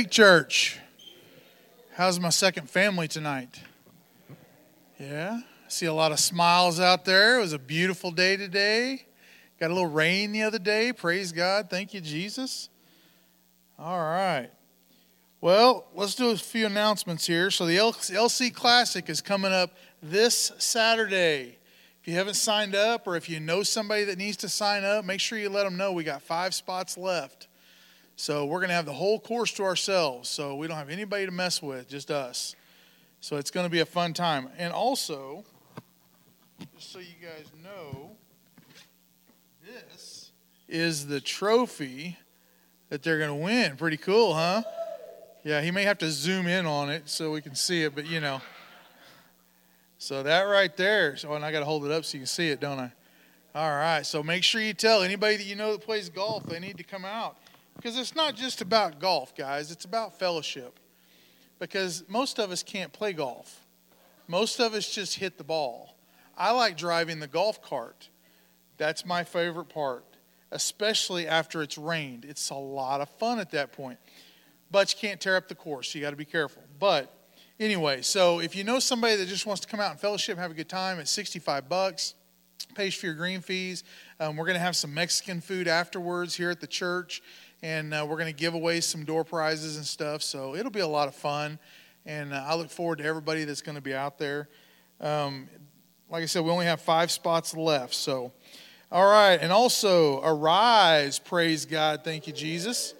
Lake Church. How's my second family tonight? Yeah, I see a lot of smiles out there. It was a beautiful day today. Got a little rain the other day. Praise God. Thank you, Jesus. All right. Well, let's do a few announcements here. So, the LC Classic is coming up this Saturday. If you haven't signed up or if you know somebody that needs to sign up, make sure you let them know we got five spots left. So we're going to have the whole course to ourselves. So we don't have anybody to mess with, just us. So it's going to be a fun time. And also, just so you guys know, this is the trophy that they're going to win. Pretty cool, huh? Yeah, he may have to zoom in on it so we can see it, but you know. So that right there. So, and I got to hold it up so you can see it, don't I? All right. So make sure you tell anybody that you know that plays golf they need to come out. Because it's not just about golf, guys, it's about fellowship. Because most of us can't play golf, most of us just hit the ball. I like driving the golf cart, that's my favorite part, especially after it's rained. It's a lot of fun at that point. But you can't tear up the course, you got to be careful. But anyway, so if you know somebody that just wants to come out and fellowship, have a good time, it's 65 bucks pays for your green fees. Um, we're going to have some Mexican food afterwards here at the church and uh, we're going to give away some door prizes and stuff. So it'll be a lot of fun, and uh, I look forward to everybody that's going to be out there. Um, like I said, we only have five spots left. So, all right, and also Arise, praise God, thank you, Jesus.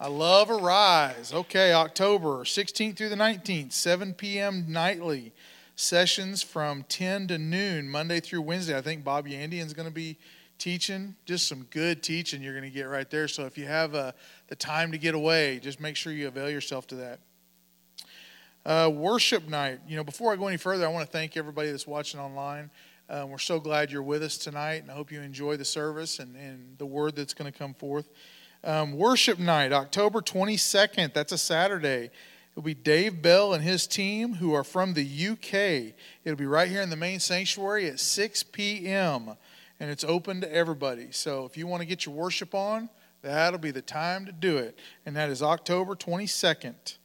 I love Arise. Okay, October 16th through the 19th, 7 p.m. nightly sessions from 10 to noon, Monday through Wednesday. I think Bob Yandian's going to be teaching, just some good teaching you're going to get right there. So if you have uh, the time to get away, just make sure you avail yourself to that. Uh, worship night. You know, before I go any further, I want to thank everybody that's watching online. Uh, we're so glad you're with us tonight, and I hope you enjoy the service and, and the word that's going to come forth. Um, worship night, October 22nd. That's a Saturday. It'll be Dave Bell and his team who are from the UK. It'll be right here in the main sanctuary at 6 p.m and it's open to everybody. So if you want to get your worship on, that'll be the time to do it. And that is October 22nd.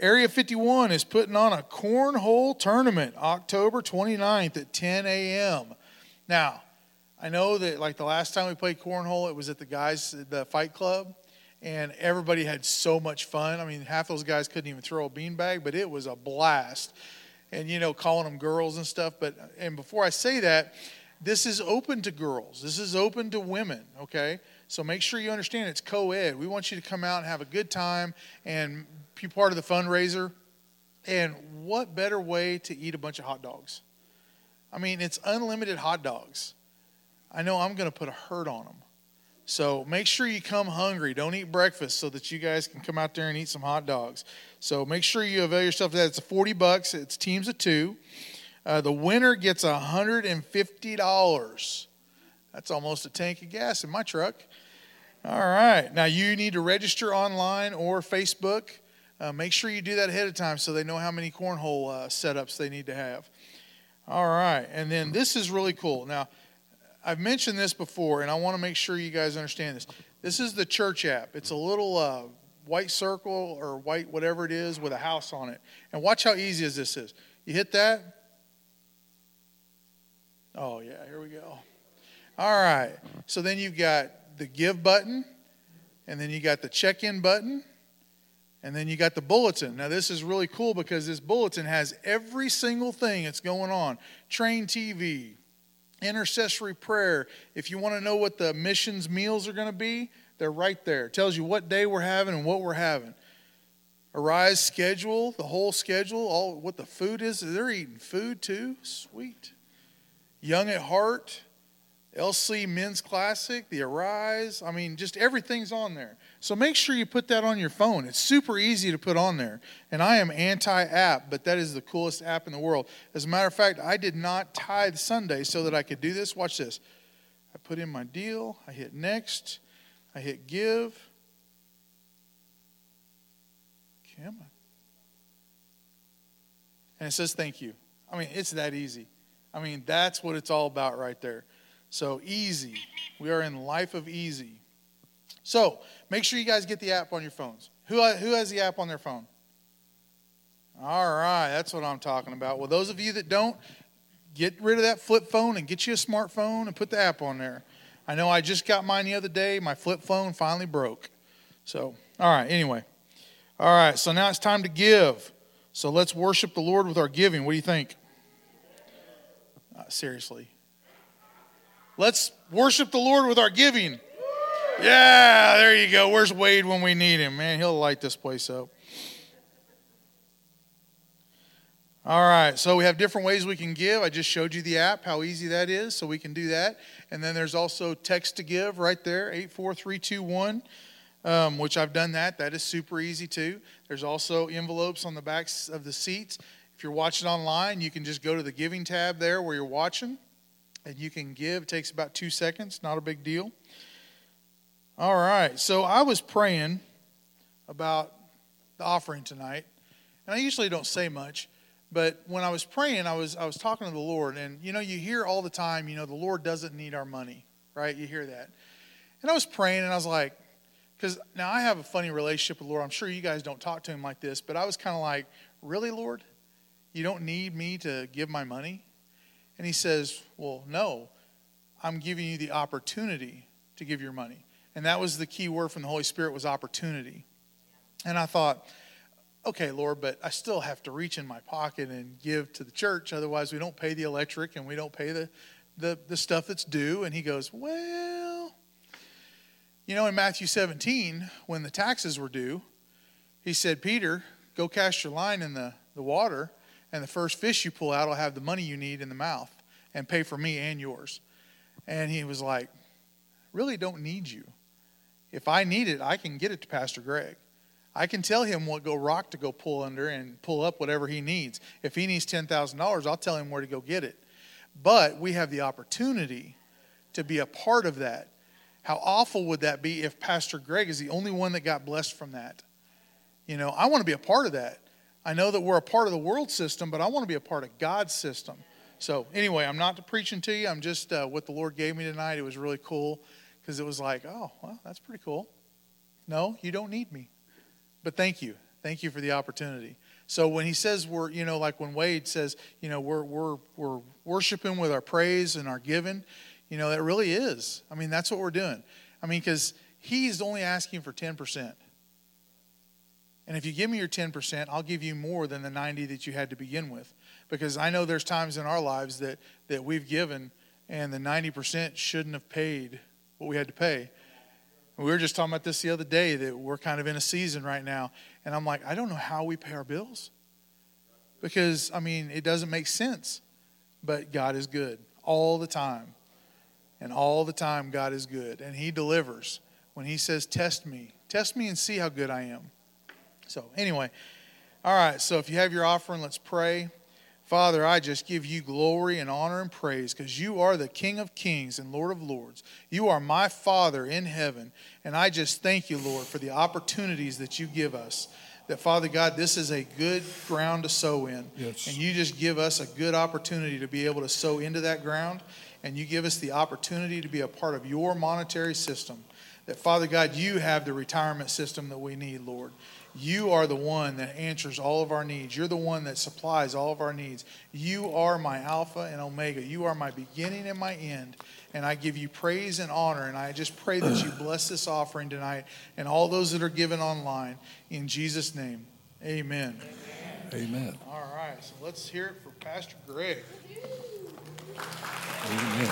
Area 51 is putting on a cornhole tournament October 29th at 10 a.m. Now, I know that like the last time we played cornhole, it was at the guys, the fight club, and everybody had so much fun. I mean, half those guys couldn't even throw a beanbag, but it was a blast. And, you know, calling them girls and stuff. But, and before I say that, this is open to girls. This is open to women, okay? So make sure you understand it's co ed. We want you to come out and have a good time and be part of the fundraiser. And what better way to eat a bunch of hot dogs? I mean, it's unlimited hot dogs. I know I'm going to put a hurt on them. So make sure you come hungry. Don't eat breakfast so that you guys can come out there and eat some hot dogs. So make sure you avail yourself of that. It's 40 bucks. It's teams of two. Uh, the winner gets $150. That's almost a tank of gas in my truck. All right. Now, you need to register online or Facebook. Uh, make sure you do that ahead of time so they know how many cornhole uh, setups they need to have. All right. And then this is really cool. Now, I've mentioned this before, and I want to make sure you guys understand this. This is the church app. It's a little uh, white circle or white whatever it is with a house on it. And watch how easy as this is. You hit that, Oh, yeah, here we go. All right. So then you've got the give button, and then you got the check in button, and then you got the bulletin. Now, this is really cool because this bulletin has every single thing that's going on train TV, intercessory prayer. If you want to know what the missions meals are going to be, they're right there. It tells you what day we're having and what we're having. Arise schedule, the whole schedule, all what the food is. They're eating food too. Sweet. Young at Heart, LC Men's Classic, the Arise. I mean, just everything's on there. So make sure you put that on your phone. It's super easy to put on there. And I am anti app, but that is the coolest app in the world. As a matter of fact, I did not tithe Sunday so that I could do this. Watch this. I put in my deal, I hit next, I hit give. Come. And it says thank you. I mean, it's that easy. I mean, that's what it's all about right there. So easy. We are in life of easy. So make sure you guys get the app on your phones. Who, who has the app on their phone? All right, that's what I'm talking about. Well, those of you that don't, get rid of that flip phone and get you a smartphone and put the app on there. I know I just got mine the other day. My flip phone finally broke. So, all right, anyway. All right, so now it's time to give. So let's worship the Lord with our giving. What do you think? Uh, seriously. Let's worship the Lord with our giving. Yeah, there you go. Where's Wade when we need him? Man, he'll light this place up. All right, so we have different ways we can give. I just showed you the app, how easy that is, so we can do that. And then there's also text to give right there, 84321, um, which I've done that. That is super easy too. There's also envelopes on the backs of the seats. If you're watching online, you can just go to the giving tab there where you're watching, and you can give. It takes about two seconds, not a big deal. All right, so I was praying about the offering tonight, and I usually don't say much. But when I was praying, I was I was talking to the Lord, and you know, you hear all the time, you know, the Lord doesn't need our money, right? You hear that. And I was praying, and I was like, because now I have a funny relationship with the Lord. I'm sure you guys don't talk to him like this, but I was kind of like, really, Lord? You don't need me to give my money? And he says, Well, no. I'm giving you the opportunity to give your money. And that was the key word from the Holy Spirit was opportunity. And I thought, okay, Lord, but I still have to reach in my pocket and give to the church. Otherwise, we don't pay the electric and we don't pay the, the, the stuff that's due. And he goes, well, you know, in Matthew 17, when the taxes were due, he said, Peter, go cast your line in the, the water, and the first fish you pull out will have the money you need in the mouth and pay for me and yours. And he was like, really don't need you. If I need it, I can get it to Pastor Greg. I can tell him what go rock to go pull under and pull up whatever he needs. If he needs $10,000, I'll tell him where to go get it. But we have the opportunity to be a part of that. How awful would that be if Pastor Greg is the only one that got blessed from that? You know, I want to be a part of that. I know that we're a part of the world system, but I want to be a part of God's system. So, anyway, I'm not preaching to you. I'm just uh, what the Lord gave me tonight. It was really cool because it was like, oh, well, that's pretty cool. No, you don't need me. But thank you. Thank you for the opportunity. So when he says we're, you know, like when Wade says, you know, we're we're we're worshiping with our praise and our giving, you know, that really is. I mean, that's what we're doing. I mean, because he's only asking for 10%. And if you give me your 10%, I'll give you more than the 90 that you had to begin with. Because I know there's times in our lives that, that we've given and the 90% shouldn't have paid what we had to pay. We were just talking about this the other day that we're kind of in a season right now. And I'm like, I don't know how we pay our bills. Because, I mean, it doesn't make sense. But God is good all the time. And all the time, God is good. And He delivers. When He says, Test me, test me and see how good I am. So, anyway, all right. So, if you have your offering, let's pray. Father, I just give you glory and honor and praise because you are the King of kings and Lord of lords. You are my Father in heaven. And I just thank you, Lord, for the opportunities that you give us. That, Father God, this is a good ground to sow in. Yes. And you just give us a good opportunity to be able to sow into that ground. And you give us the opportunity to be a part of your monetary system. That, Father God, you have the retirement system that we need, Lord. You are the one that answers all of our needs. You're the one that supplies all of our needs. You are my Alpha and Omega. You are my beginning and my end. And I give you praise and honor. And I just pray that you bless this offering tonight and all those that are given online. In Jesus' name, amen. Amen. All right. So let's hear it for Pastor Greg. Amen.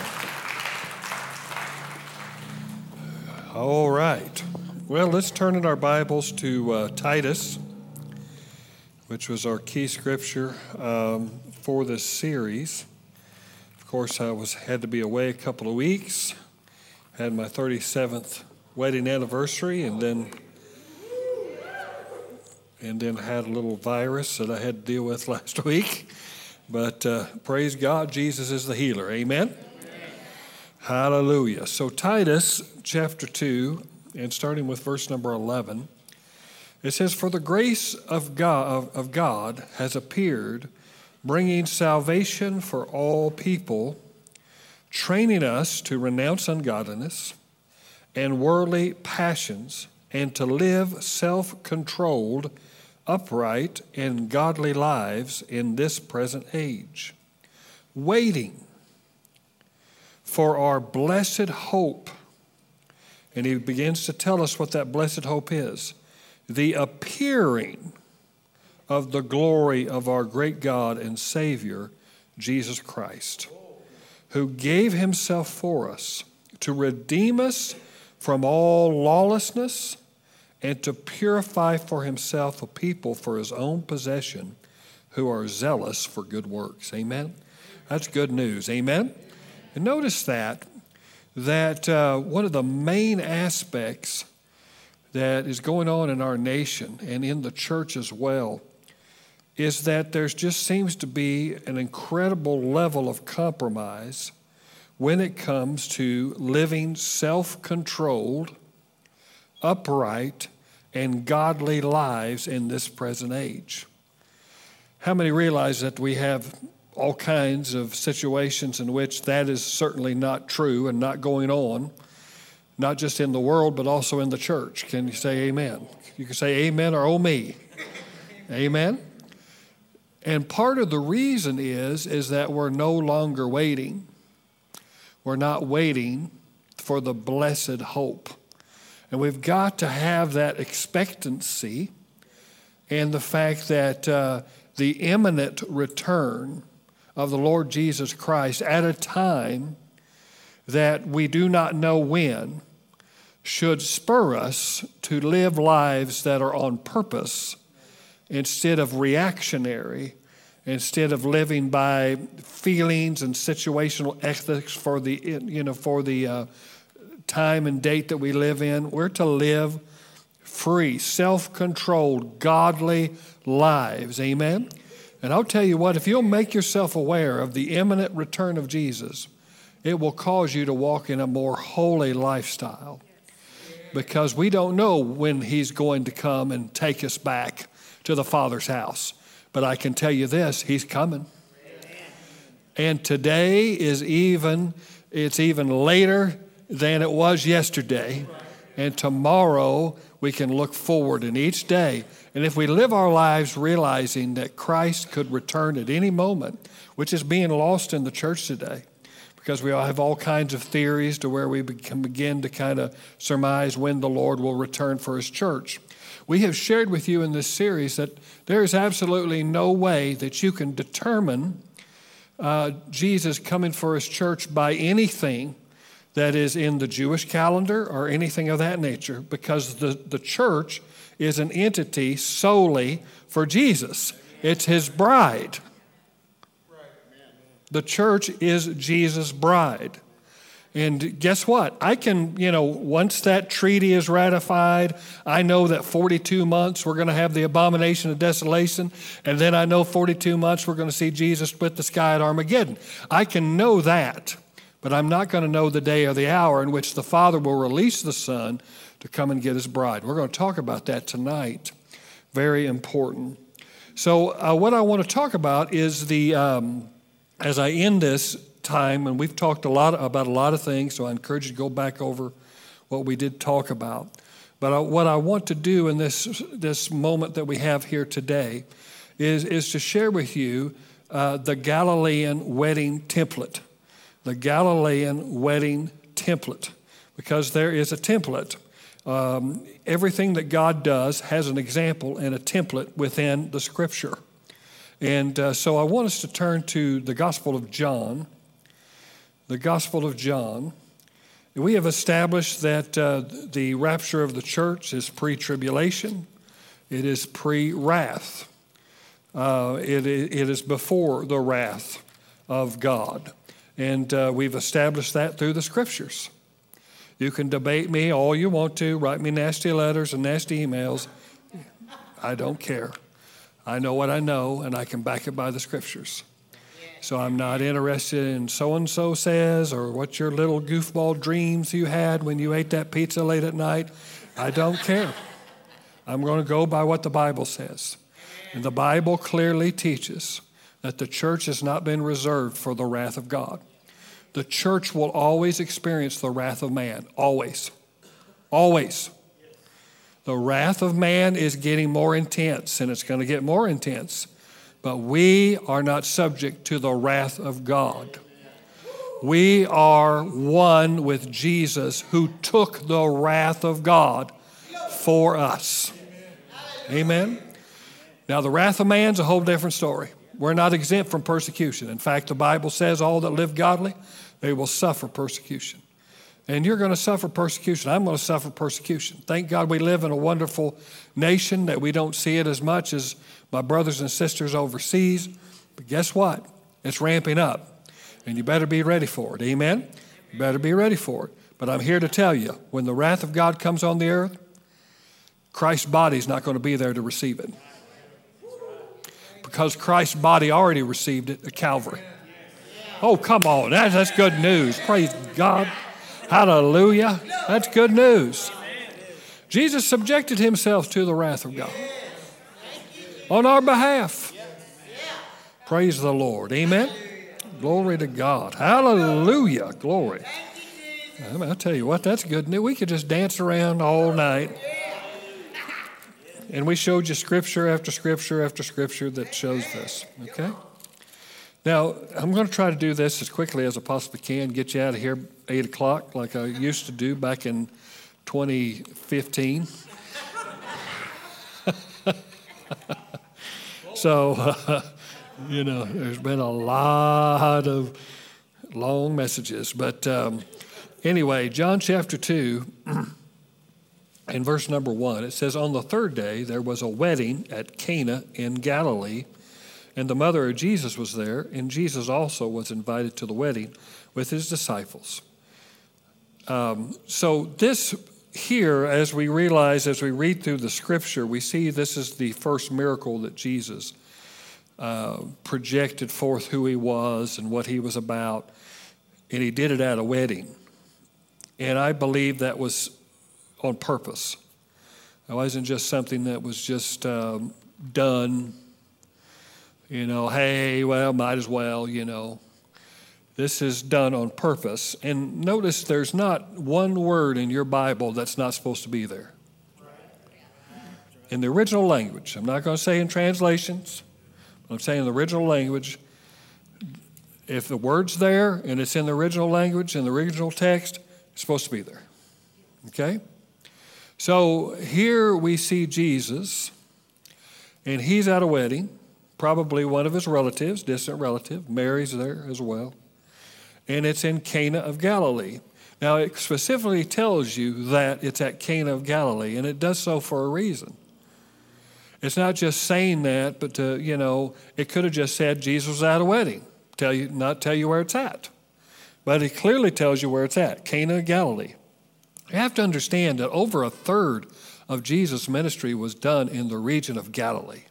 All right. Well, let's turn in our Bibles to uh, Titus, which was our key scripture um, for this series. Of course, I was had to be away a couple of weeks. Had my 37th wedding anniversary, and then and then had a little virus that I had to deal with last week. But uh, praise God, Jesus is the healer. Amen? Amen. Hallelujah. So Titus chapter two and starting with verse number 11, it says, For the grace of God, of, of God has appeared, bringing salvation for all people, training us to renounce ungodliness and worldly passions, and to live self controlled, upright, and godly lives in this present age, waiting for our blessed hope. And he begins to tell us what that blessed hope is the appearing of the glory of our great God and Savior, Jesus Christ, who gave himself for us to redeem us from all lawlessness and to purify for himself a people for his own possession who are zealous for good works. Amen? That's good news. Amen? And notice that, that uh, one of the main aspects that is going on in our nation and in the church as well is that there just seems to be an incredible level of compromise when it comes to living self controlled, upright, and godly lives in this present age. How many realize that we have all kinds of situations in which that is certainly not true and not going on, not just in the world, but also in the church? Can you say amen? You can say amen or oh me. amen? And part of the reason is is that we're no longer waiting. We're not waiting for the blessed hope. And we've got to have that expectancy and the fact that uh, the imminent return of the Lord Jesus Christ at a time that we do not know when should spur us to live lives that are on purpose instead of reactionary, instead of living by feelings and situational ethics for the you know for the uh, time and date that we live in. We're to live free, self-controlled, godly lives. Amen. And I'll tell you what, if you'll make yourself aware of the imminent return of Jesus, it will cause you to walk in a more holy lifestyle because we don't know when He's going to come and take us back to the Father's house. But I can tell you this He's coming. And today is even, it's even later than it was yesterday. And tomorrow we can look forward in each day. And if we live our lives realizing that Christ could return at any moment, which is being lost in the church today, because we all have all kinds of theories to where we can begin to kind of surmise when the Lord will return for his church. We have shared with you in this series that there is absolutely no way that you can determine uh, Jesus coming for his church by anything that is in the Jewish calendar or anything of that nature because the, the church is an entity solely for Jesus. It's his bride. The church is Jesus' bride. And guess what? I can, you know, once that treaty is ratified, I know that 42 months we're going to have the abomination of desolation. And then I know 42 months we're going to see Jesus split the sky at Armageddon. I can know that, but I'm not going to know the day or the hour in which the Father will release the Son to come and get his bride. We're going to talk about that tonight. Very important. So, uh, what I want to talk about is the, um, as I end this, time, and we've talked a lot about a lot of things, so I encourage you to go back over what we did talk about. But I, what I want to do in this, this moment that we have here today is, is to share with you uh, the Galilean wedding template. The Galilean wedding template, because there is a template. Um, everything that God does has an example and a template within the scripture. And uh, so I want us to turn to the Gospel of John the Gospel of John. We have established that uh, the rapture of the church is pre tribulation, it is pre wrath, uh, it, it is before the wrath of God. And uh, we've established that through the scriptures. You can debate me all you want to, write me nasty letters and nasty emails. I don't care. I know what I know, and I can back it by the scriptures. So I'm not interested in so and so says or what your little goofball dreams you had when you ate that pizza late at night. I don't care. I'm going to go by what the Bible says. And the Bible clearly teaches that the church has not been reserved for the wrath of God. The church will always experience the wrath of man, always. Always. The wrath of man is getting more intense, and it's going to get more intense. But we are not subject to the wrath of God. We are one with Jesus who took the wrath of God for us. Amen. Now, the wrath of man's a whole different story. We're not exempt from persecution. In fact, the Bible says all that live godly, they will suffer persecution. And you're going to suffer persecution. I'm going to suffer persecution. Thank God we live in a wonderful nation that we don't see it as much as my brothers and sisters overseas. But guess what? It's ramping up. And you better be ready for it. Amen? You better be ready for it. But I'm here to tell you when the wrath of God comes on the earth, Christ's body is not going to be there to receive it. Because Christ's body already received it at Calvary. Oh, come on. That's, that's good news. Praise God. Hallelujah. That's good news. Jesus subjected himself to the wrath of God on our behalf. Praise the Lord. Amen. Glory to God. Hallelujah. Glory. I'll tell you what, that's good news. We could just dance around all night. And we showed you scripture after scripture after scripture that shows this. Okay? Now, I'm going to try to do this as quickly as I possibly can, get you out of here 8 o'clock like I used to do back in 2015. so, uh, you know, there's been a lot of long messages. But um, anyway, John chapter 2 and verse number 1, it says, On the third day there was a wedding at Cana in Galilee and the mother of Jesus was there, and Jesus also was invited to the wedding with his disciples. Um, so, this here, as we realize, as we read through the scripture, we see this is the first miracle that Jesus uh, projected forth who he was and what he was about. And he did it at a wedding. And I believe that was on purpose. It wasn't just something that was just um, done you know, hey, well, might as well, you know. This is done on purpose. And notice there's not one word in your Bible that's not supposed to be there. In the original language, I'm not going to say in translations, I'm saying in the original language, if the word's there and it's in the original language, in the original text, it's supposed to be there. Okay? So here we see Jesus, and he's at a wedding probably one of his relatives, distant relative. Mary's there as well. And it's in Cana of Galilee. Now, it specifically tells you that it's at Cana of Galilee, and it does so for a reason. It's not just saying that, but to, you know, it could have just said Jesus was at a wedding, tell you, not tell you where it's at. But it clearly tells you where it's at, Cana of Galilee. You have to understand that over a third of Jesus' ministry was done in the region of Galilee.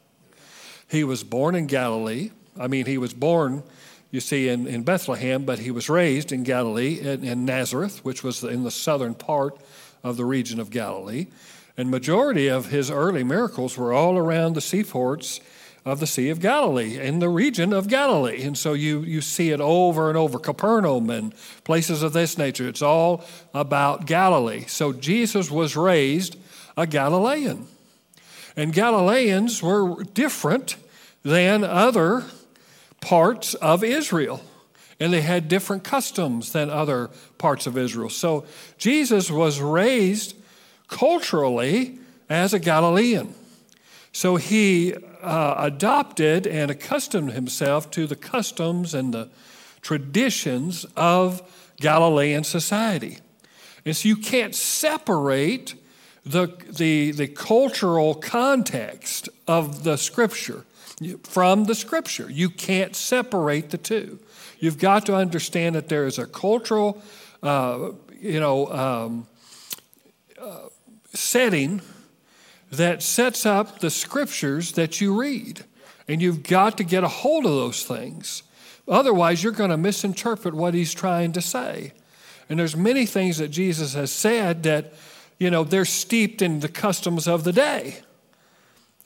He was born in Galilee. I mean, he was born, you see, in, in Bethlehem, but he was raised in Galilee, in, in Nazareth, which was in the southern part of the region of Galilee. And majority of his early miracles were all around the seaports of the Sea of Galilee, in the region of Galilee. And so you, you see it over and over, Capernaum and places of this nature. It's all about Galilee. So Jesus was raised a Galilean. And Galileans were different than other parts of Israel. And they had different customs than other parts of Israel. So Jesus was raised culturally as a Galilean. So he uh, adopted and accustomed himself to the customs and the traditions of Galilean society. And so you can't separate the, the, the cultural context of the scripture from the scripture. You can't separate the two. You've got to understand that there is a cultural, uh, you know, um, uh, setting that sets up the scriptures that you read. And you've got to get a hold of those things. Otherwise, you're going to misinterpret what he's trying to say. And there's many things that Jesus has said that you know, they're steeped in the customs of the day.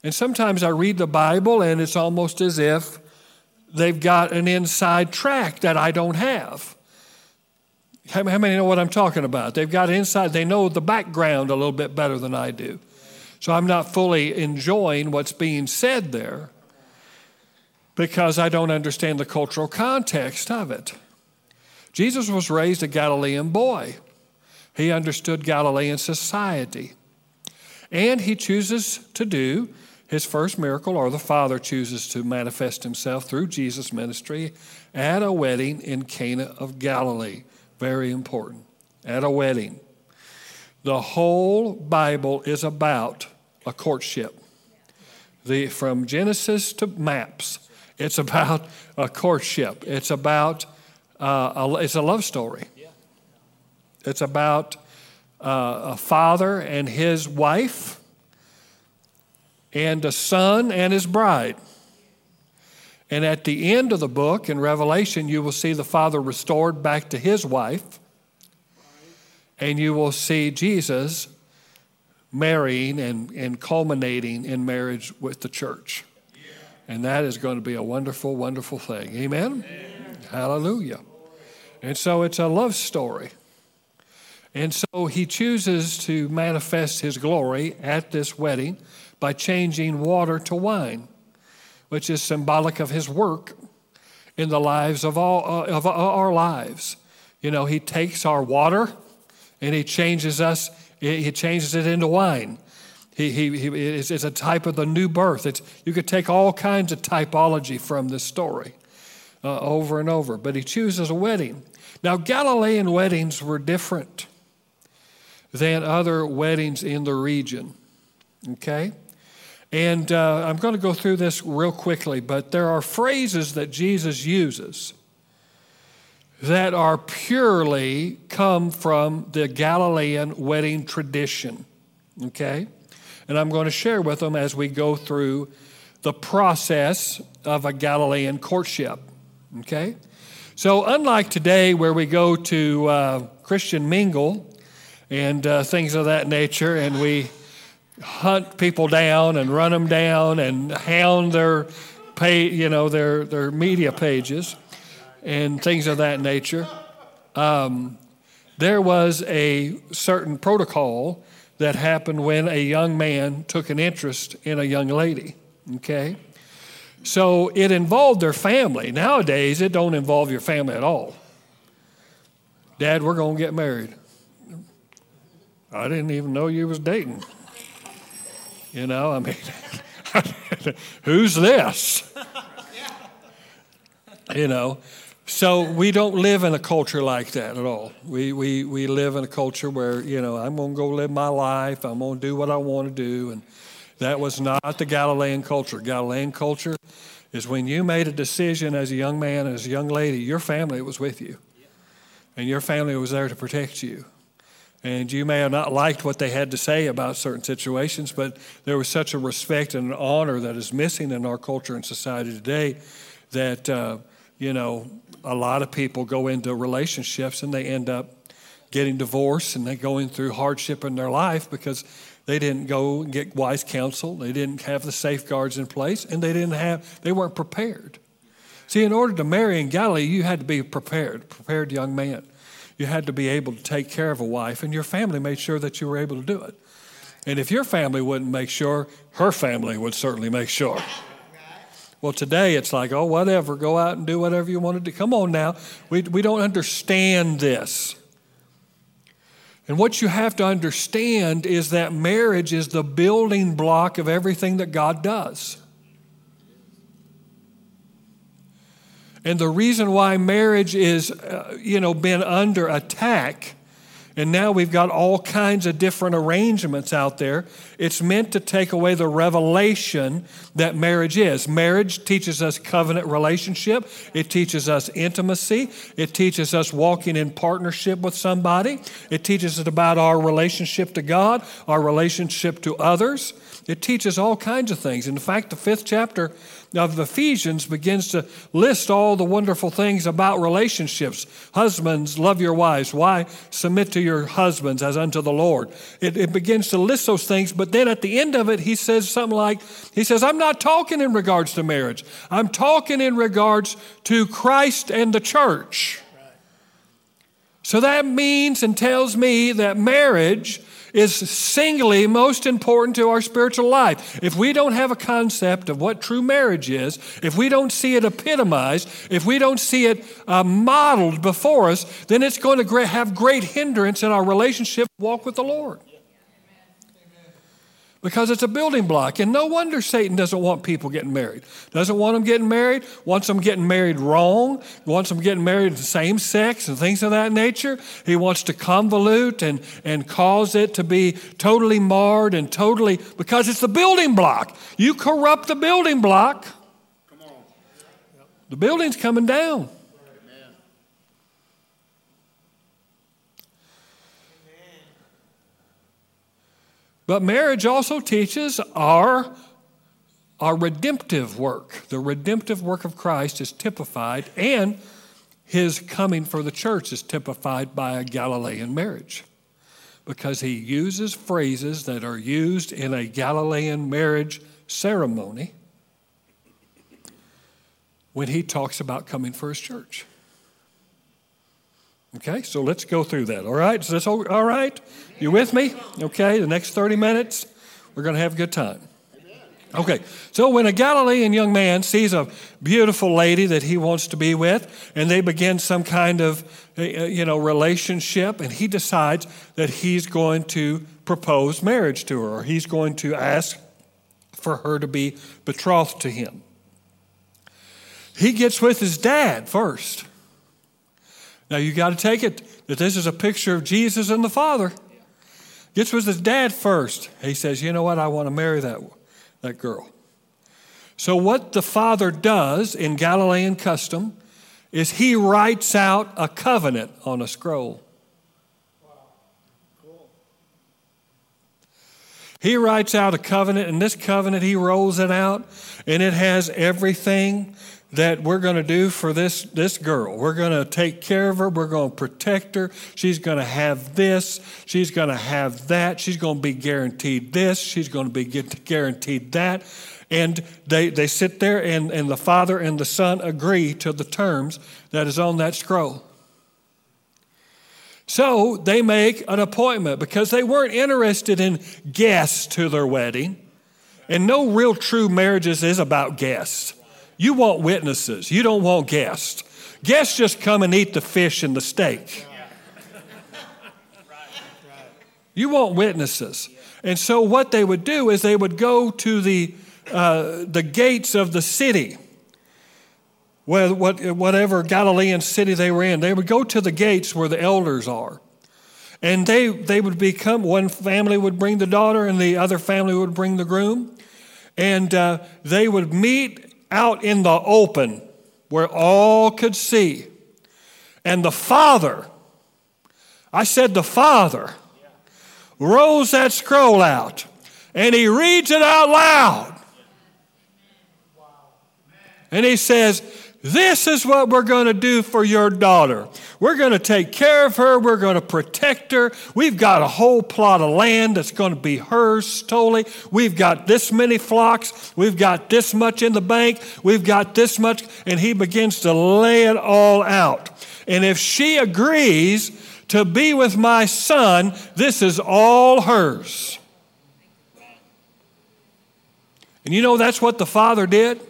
And sometimes I read the Bible and it's almost as if they've got an inside track that I don't have. How many know what I'm talking about? They've got inside, they know the background a little bit better than I do. So I'm not fully enjoying what's being said there because I don't understand the cultural context of it. Jesus was raised a Galilean boy. He understood Galilean society. And he chooses to do his first miracle, or the Father chooses to manifest himself through Jesus' ministry at a wedding in Cana of Galilee. Very important. At a wedding. The whole Bible is about a courtship. The, from Genesis to maps, it's about a courtship. It's about uh, a, it's a love story. It's about uh, a father and his wife, and a son and his bride. And at the end of the book in Revelation, you will see the father restored back to his wife, and you will see Jesus marrying and, and culminating in marriage with the church. And that is going to be a wonderful, wonderful thing. Amen? Amen. Hallelujah. And so it's a love story. And so he chooses to manifest his glory at this wedding by changing water to wine which is symbolic of his work in the lives of all uh, of our lives. You know, he takes our water and he changes us, he changes it into wine. He, he, he it's, a type of the new birth. It's, you could take all kinds of typology from this story uh, over and over, but he chooses a wedding. Now, Galilean weddings were different than other weddings in the region. Okay? And uh, I'm going to go through this real quickly, but there are phrases that Jesus uses that are purely come from the Galilean wedding tradition. Okay? And I'm going to share with them as we go through the process of a Galilean courtship. Okay? So, unlike today, where we go to uh, Christian mingle and uh, things of that nature, and we hunt people down and run them down and hound their pay, you know, their, their media pages and things of that nature. Um, there was a certain protocol that happened when a young man took an interest in a young lady. Okay? So it involved their family. Nowadays, it don't involve your family at all. Dad, we're going to get married. I didn't even know you was dating. You know, I mean, who's this? You know, so we don't live in a culture like that at all. We, we, we live in a culture where, you know, I'm going to go live my life, I'm going to do what I want to do. And that was not the Galilean culture. Galilean culture is when you made a decision as a young man, as a young lady, your family was with you. And your family was there to protect you. And you may have not liked what they had to say about certain situations, but there was such a respect and an honor that is missing in our culture and society today that, uh, you know, a lot of people go into relationships and they end up getting divorced and they going through hardship in their life because they didn't go and get wise counsel, they didn't have the safeguards in place, and they didn't have they weren't prepared. See, in order to marry in Galilee, you had to be prepared, prepared young man you had to be able to take care of a wife, and your family made sure that you were able to do it. And if your family wouldn't make sure, her family would certainly make sure. Well, today it's like, oh, whatever, go out and do whatever you want to do. Come on now. We, we don't understand this. And what you have to understand is that marriage is the building block of everything that God does. And the reason why marriage is, uh, you know, been under attack, and now we've got all kinds of different arrangements out there, it's meant to take away the revelation that marriage is. Marriage teaches us covenant relationship, it teaches us intimacy, it teaches us walking in partnership with somebody, it teaches us about our relationship to God, our relationship to others. It teaches all kinds of things. In fact, the fifth chapter of Ephesians begins to list all the wonderful things about relationships. Husbands, love your wives. Why? Submit to your husbands as unto the Lord. It, it begins to list those things, but then at the end of it, he says something like, he says, I'm not talking in regards to marriage. I'm talking in regards to Christ and the church. So that means and tells me that marriage is singly most important to our spiritual life. If we don't have a concept of what true marriage is, if we don't see it epitomized, if we don't see it uh, modeled before us, then it's going to have great hindrance in our relationship walk with the Lord because it's a building block. And no wonder Satan doesn't want people getting married. Doesn't want them getting married, wants them getting married wrong, wants them getting married the same sex and things of that nature. He wants to convolute and, and cause it to be totally marred and totally, because it's the building block. You corrupt the building block, the building's coming down. But marriage also teaches our, our redemptive work. The redemptive work of Christ is typified, and his coming for the church is typified by a Galilean marriage. Because he uses phrases that are used in a Galilean marriage ceremony when he talks about coming for his church. Okay, so let's go through that. All right, is this all right? You with me? Okay, the next 30 minutes, we're going to have a good time. Okay, so when a Galilean young man sees a beautiful lady that he wants to be with, and they begin some kind of, uh, uh, you know, relationship, and he decides that he's going to propose marriage to her, or he's going to ask for her to be betrothed to him. He gets with his dad first. Now you got to take it that this is a picture of Jesus and the Father. Gets with his dad first. He says, You know what? I want to marry that, that girl. So, what the father does in Galilean custom is he writes out a covenant on a scroll. He writes out a covenant, and this covenant, he rolls it out, and it has everything that we're going to do for this, this girl. We're going to take care of her. We're going to protect her. She's going to have this. She's going to have that. She's going to be guaranteed this. She's going to be guaranteed that. And they, they sit there, and, and the father and the son agree to the terms that is on that scroll. So they make an appointment because they weren't interested in guests to their wedding. And no real true marriages is about guests. You want witnesses, you don't want guests. Guests just come and eat the fish and the steak. You want witnesses. And so, what they would do is they would go to the, uh, the gates of the city, whatever Galilean city they were in. They would go to the gates where the elders are. And they, they would become, one family would bring the daughter, and the other family would bring the groom. And uh, they would meet out in the open where all could see. And the Father, I said the Father, rolls that scroll out and he reads it out loud. And he says, this is what we're going to do for your daughter. We're going to take care of her. We're going to protect her. We've got a whole plot of land that's going to be hers totally. We've got this many flocks. We've got this much in the bank. We've got this much. And he begins to lay it all out. And if she agrees to be with my son, this is all hers. And you know that's what the father did?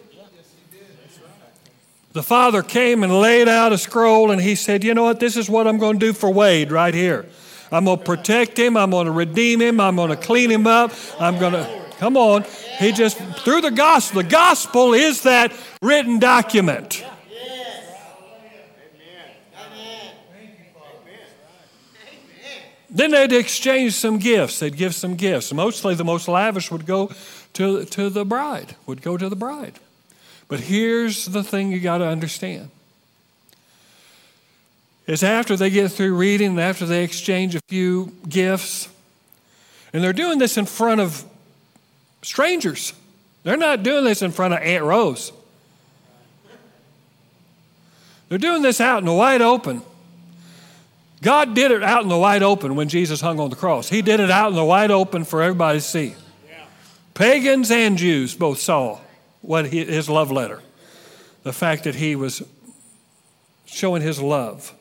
The father came and laid out a scroll and he said, You know what? This is what I'm going to do for Wade right here. I'm going to protect him. I'm going to redeem him. I'm going to clean him up. I'm going to, come on. He just, through the gospel, the gospel is that written document. Then they'd exchange some gifts. They'd give some gifts. Mostly the most lavish would go to, to the bride, would go to the bride. But here's the thing you got to understand. Is after they get through reading, and after they exchange a few gifts, and they're doing this in front of strangers. They're not doing this in front of Aunt Rose. They're doing this out in the wide open. God did it out in the wide open when Jesus hung on the cross. He did it out in the wide open for everybody to see. Pagans and Jews both saw what he, his love letter, the fact that he was showing his love.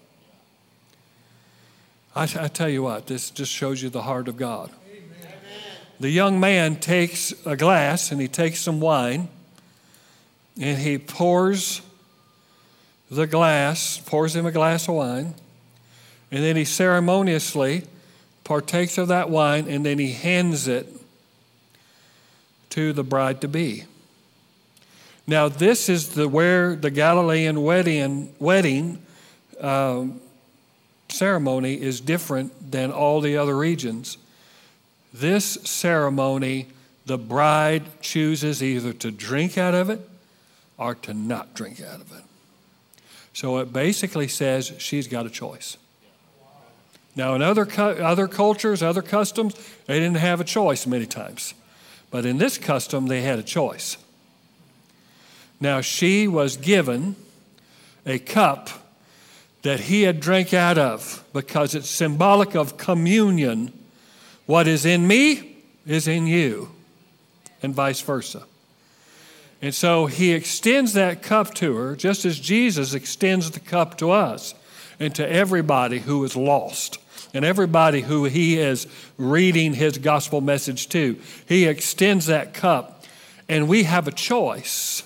I, I tell you what, this just shows you the heart of God. Amen. The young man takes a glass and he takes some wine and he pours the glass, pours him a glass of wine, and then he ceremoniously partakes of that wine and then he hands it to the bride to be. Now, this is the, where the Galilean wedding, wedding um, ceremony is different than all the other regions. This ceremony, the bride chooses either to drink out of it or to not drink out of it. So it basically says she's got a choice. Now, in other, other cultures, other customs, they didn't have a choice many times. But in this custom, they had a choice. Now, she was given a cup that he had drank out of because it's symbolic of communion. What is in me is in you, and vice versa. And so he extends that cup to her, just as Jesus extends the cup to us and to everybody who is lost and everybody who he is reading his gospel message to. He extends that cup, and we have a choice.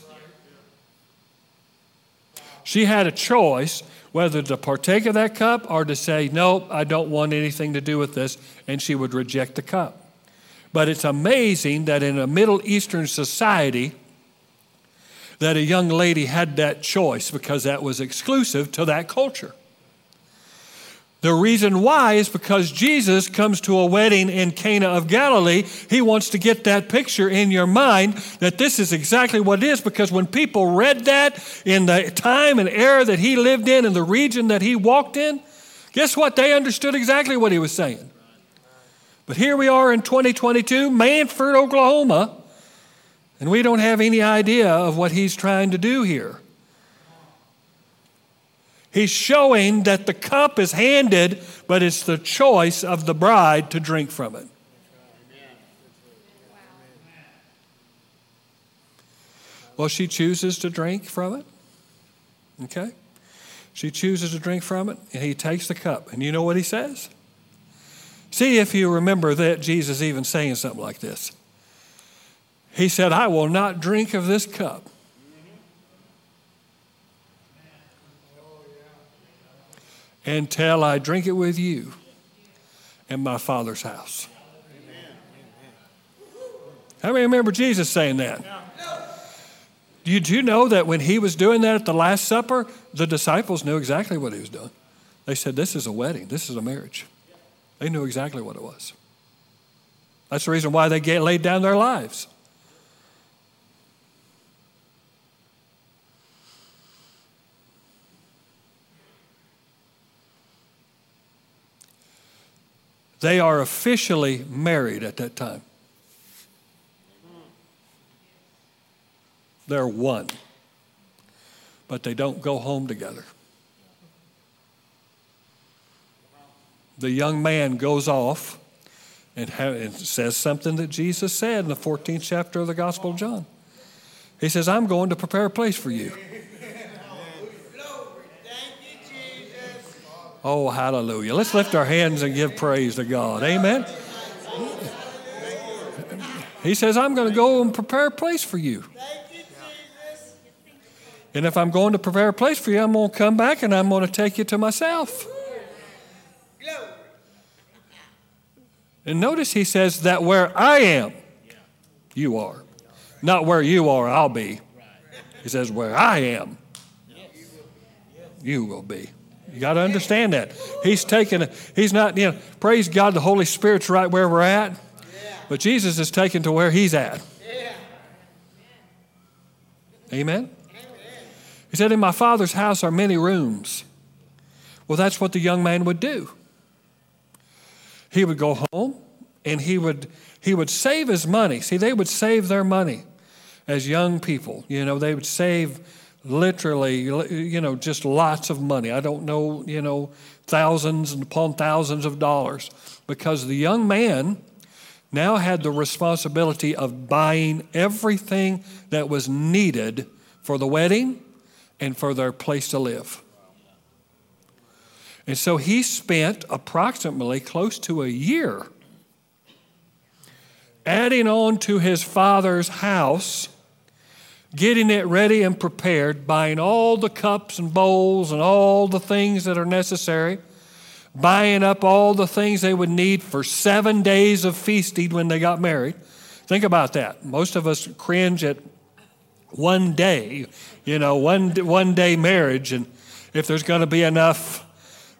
She had a choice whether to partake of that cup or to say, No, I don't want anything to do with this, and she would reject the cup. But it's amazing that in a Middle Eastern society, that a young lady had that choice because that was exclusive to that culture. The reason why is because Jesus comes to a wedding in Cana of Galilee. He wants to get that picture in your mind that this is exactly what it is because when people read that in the time and era that he lived in and the region that he walked in, guess what? They understood exactly what he was saying. But here we are in 2022, Mannford, Oklahoma, and we don't have any idea of what he's trying to do here. He's showing that the cup is handed, but it's the choice of the bride to drink from it. Well, she chooses to drink from it. Okay? She chooses to drink from it, and he takes the cup. And you know what he says? See if you remember that Jesus even saying something like this. He said, I will not drink of this cup until I drink it with you in my Father's house. How many remember Jesus saying that? Did you know that when he was doing that at the Last Supper, the disciples knew exactly what he was doing? They said, This is a wedding, this is a marriage. They knew exactly what it was. That's the reason why they laid down their lives. They are officially married at that time. They're one, but they don't go home together. The young man goes off and, and says something that Jesus said in the 14th chapter of the Gospel of John. He says, I'm going to prepare a place for you. Oh, hallelujah. Let's lift our hands and give praise to God. Amen. He says, I'm going to go and prepare a place for you. And if I'm going to prepare a place for you, I'm going to come back and I'm going to take you to myself. And notice he says that where I am, you are. Not where you are, I'll be. He says, where I am, you will be. You got to understand that. He's taken, he's not, you know, praise God, the Holy Spirit's right where we're at, but Jesus is taken to where he's at. Amen? He said, In my Father's house are many rooms. Well, that's what the young man would do. He would go home and he would, he would save his money. See, they would save their money as young people. You know, they would save literally, you know, just lots of money. I don't know, you know, thousands and upon thousands of dollars because the young man now had the responsibility of buying everything that was needed for the wedding and for their place to live. And so he spent approximately close to a year adding on to his father's house, getting it ready and prepared, buying all the cups and bowls and all the things that are necessary, buying up all the things they would need for seven days of feasting when they got married. Think about that. Most of us cringe at one day, you know, one, one day marriage, and if there's going to be enough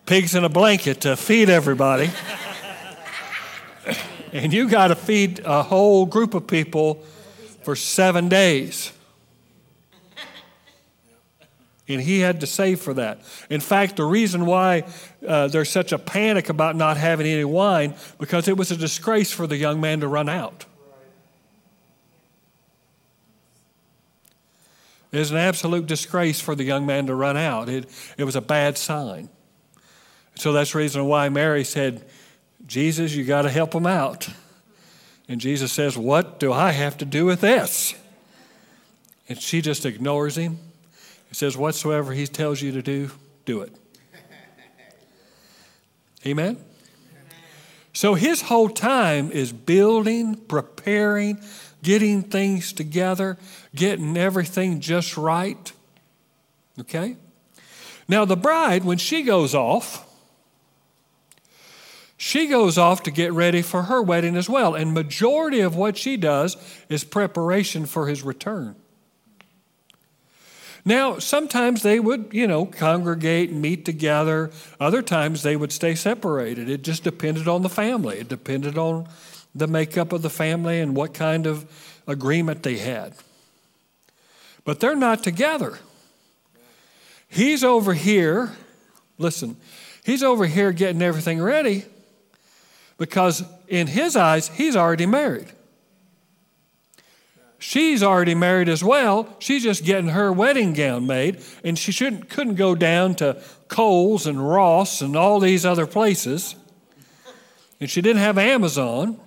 pigs in a blanket to feed everybody. and you got to feed a whole group of people for seven days. And he had to save for that. In fact, the reason why uh, there's such a panic about not having any wine, because it was a disgrace for the young man to run out. It was an absolute disgrace for the young man to run out. It, it was a bad sign. So that's the reason why Mary said, Jesus, you got to help him out. And Jesus says, What do I have to do with this? And she just ignores him. Says, Whatsoever he tells you to do, do it. Amen? So his whole time is building, preparing, getting things together, getting everything just right. Okay? Now, the bride, when she goes off, she goes off to get ready for her wedding as well. And majority of what she does is preparation for his return. Now, sometimes they would, you know, congregate and meet together. Other times they would stay separated. It just depended on the family. It depended on the makeup of the family and what kind of agreement they had. But they're not together. He's over here, listen, he's over here getting everything ready because in his eyes, he's already married. She's already married as well. She's just getting her wedding gown made, and she shouldn't, couldn't go down to Kohl's and Ross and all these other places. And she didn't have Amazon.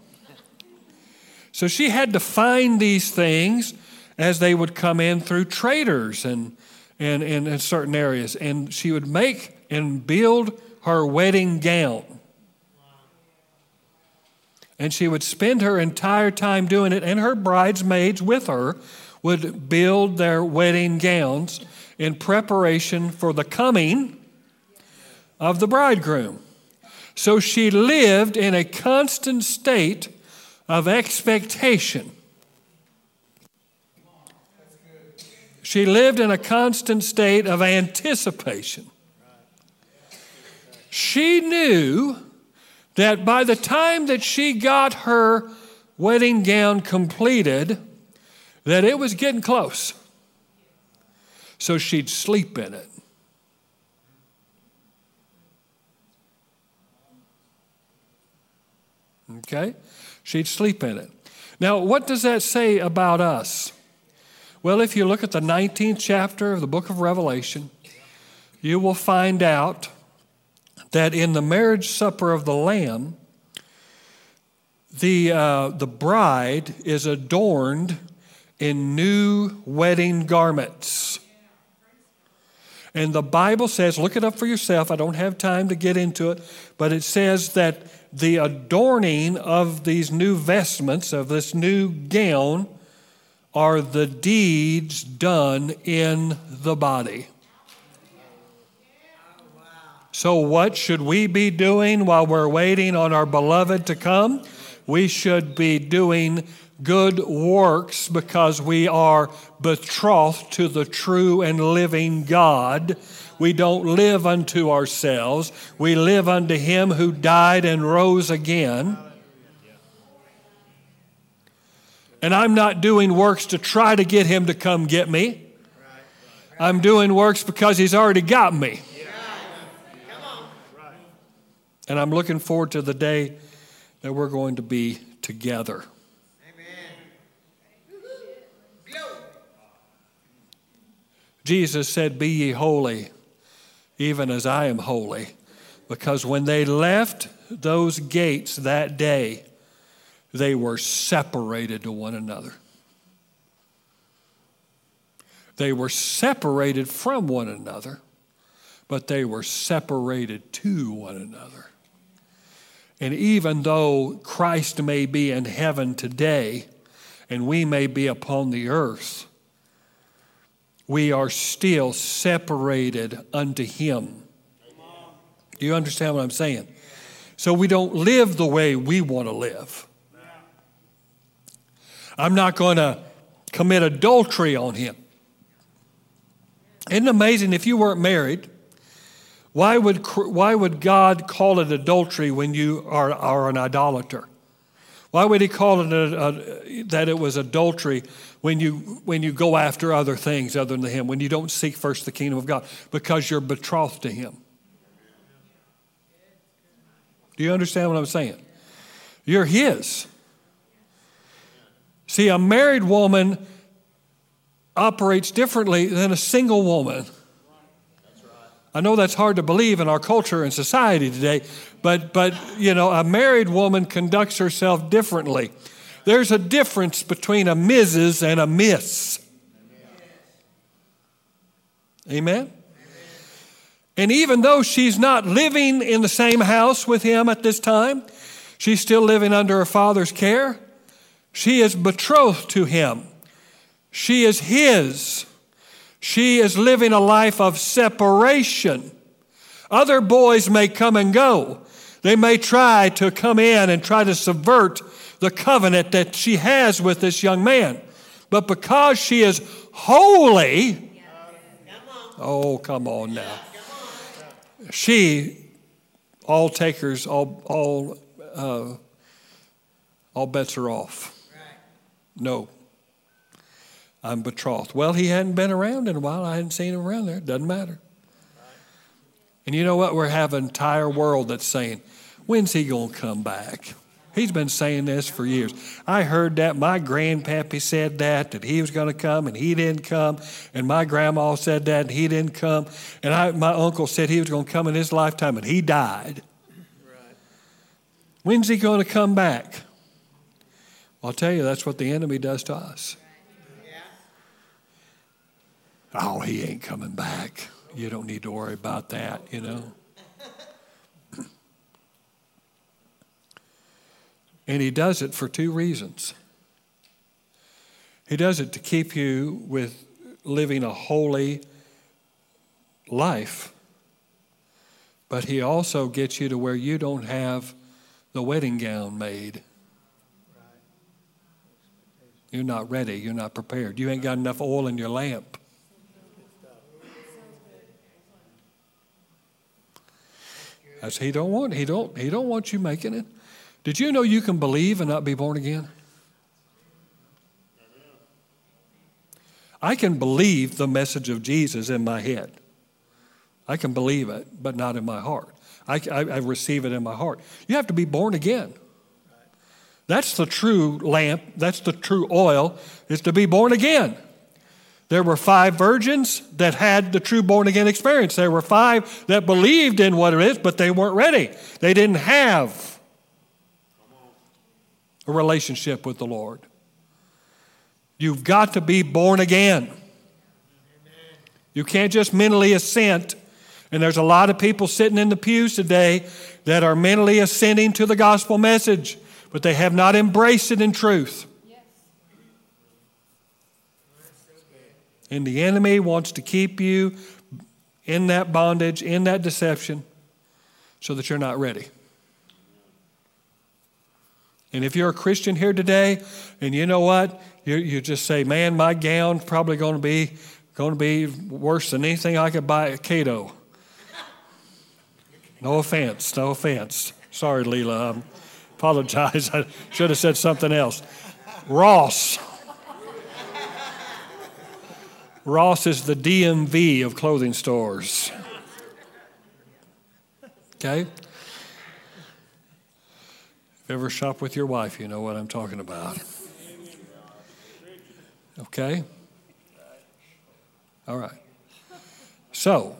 So she had to find these things as they would come in through traders and, and, and in certain areas. And she would make and build her wedding gown. And she would spend her entire time doing it, and her bridesmaids with her would build their wedding gowns in preparation for the coming of the bridegroom. So she lived in a constant state of expectation. She lived in a constant state of anticipation. She knew that by the time that she got her wedding gown completed, that it was getting close. So she'd sleep in it. Okay? She'd sleep in it. Now, what does that say about us? Well, if you look at the 19th chapter of the book of Revelation, you will find out that in the marriage supper of the Lamb, the, uh, the bride is adorned in new wedding garments. And the Bible says, look it up for yourself. I don't have time to get into it, but it says that the adorning of these new vestments, of this new gown, are the deeds done in the body. So, what should we be doing while we're waiting on our beloved to come? We should be doing good works because we are betrothed to the true and living God. We don't live unto ourselves, we live unto Him who died and rose again. And I'm not doing works to try to get Him to come get me. I'm doing works because He's already got me. And I'm looking forward to the day that we're going to be together. Jesus said, Be ye holy, even as I am holy. Because when they left those gates that day, they were separated to one another. They were separated from one another but they were separated to one another. And even though Christ may be in heaven today and we may be upon the earth, we are still separated unto Him. Do you understand what I'm saying? So we don't live the way we want to live. I'm not going to commit adultery on him. Isn't it amazing if you weren't married? Why would, why would God call it adultery when you are, are an idolater? Why would He call it a, a, that it was adultery when you, when you go after other things other than Him, when you don't seek first the kingdom of God? Because you're betrothed to Him. Do you understand what I'm saying? You're His. See, a married woman operates differently than a single woman. I know that's hard to believe in our culture and society today, but, but you know, a married woman conducts herself differently. There's a difference between a Mrs. and a Miss. Amen? And even though she's not living in the same house with him at this time, she's still living under her father's care. She is betrothed to him. She is his. She is living a life of separation. Other boys may come and go. They may try to come in and try to subvert the covenant that she has with this young man. But because she is holy, oh, come on now. She, all takers, all, all, uh, all bets are off. No. I'm betrothed. Well, he hadn't been around in a while. I hadn't seen him around there. It Doesn't matter. And you know what? We're having an entire world that's saying, when's he going to come back? He's been saying this for years. I heard that. My grandpappy said that, that he was going to come and he didn't come. And my grandma said that and he didn't come. And I, my uncle said he was going to come in his lifetime and he died. Right. When's he going to come back? I'll tell you, that's what the enemy does to us. Oh, he ain't coming back. You don't need to worry about that, you know. and he does it for two reasons. He does it to keep you with living a holy life, but he also gets you to where you don't have the wedding gown made. You're not ready. You're not prepared. You ain't got enough oil in your lamp. He don't want he don't he don't want you making it. Did you know you can believe and not be born again? I can believe the message of Jesus in my head. I can believe it, but not in my heart. I, I, I receive it in my heart. You have to be born again. That's the true lamp, that's the true oil, is to be born again. There were five virgins that had the true born again experience. There were five that believed in what it is, but they weren't ready. They didn't have a relationship with the Lord. You've got to be born again. You can't just mentally assent. And there's a lot of people sitting in the pews today that are mentally assenting to the gospel message but they have not embraced it in truth. And the enemy wants to keep you in that bondage, in that deception, so that you're not ready. And if you're a Christian here today, and you know what, you, you just say, "Man, my gown's probably going to be going to be worse than anything I could buy at Cato." No offense, no offense. Sorry, Leela. I'm, Apologize. I should have said something else. Ross. Ross is the DMV of clothing stores. Okay? If you ever shop with your wife, you know what I'm talking about. Okay? All right. So,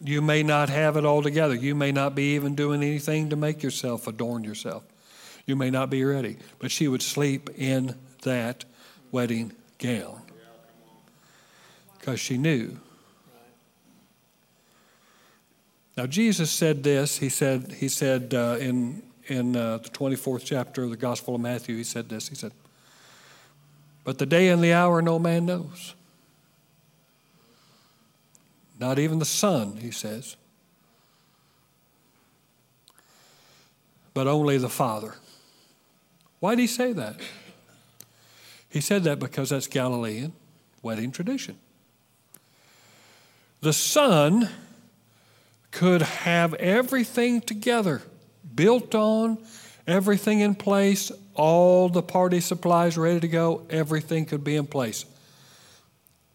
you may not have it all together. You may not be even doing anything to make yourself adorn yourself. You may not be ready. But she would sleep in that wedding gown because she knew Now, Jesus said this. He said, he said uh, in, in uh, the 24th chapter of the Gospel of Matthew, he said this. He said, But the day and the hour no man knows. Not even the Son, he says, but only the Father. Why did he say that? He said that because that's Galilean wedding tradition. The Son could have everything together, built on, everything in place, all the party supplies ready to go, everything could be in place.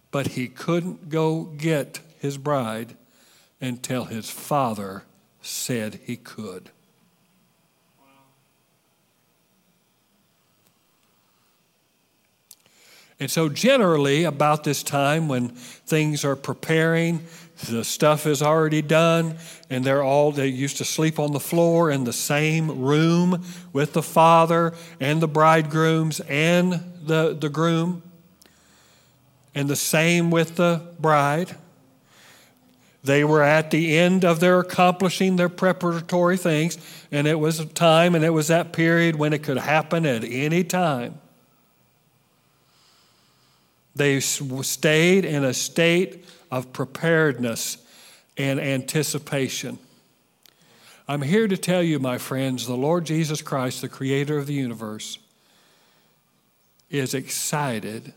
But he couldn't go get his bride until his father said he could. And so, generally, about this time when things are preparing, the stuff is already done, and they're all, they used to sleep on the floor in the same room with the father and the bridegrooms and the, the groom, and the same with the bride. They were at the end of their accomplishing their preparatory things, and it was a time, and it was that period when it could happen at any time. They stayed in a state of preparedness and anticipation. I'm here to tell you, my friends, the Lord Jesus Christ, the creator of the universe, is excited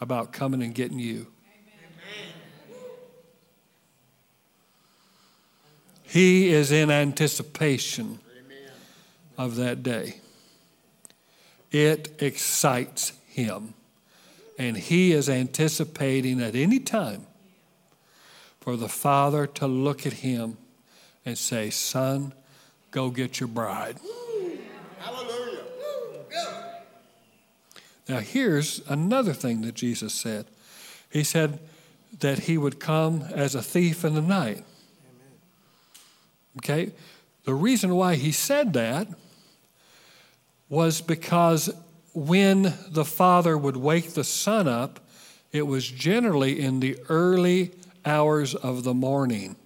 about coming and getting you. He is in anticipation of that day. It excites him. And he is anticipating at any time for the father to look at him and say, Son, go get your bride. Hallelujah. Now, here's another thing that Jesus said. He said that he would come as a thief in the night. Okay? The reason why he said that was because when the father would wake the son up, it was generally in the early hours of the morning.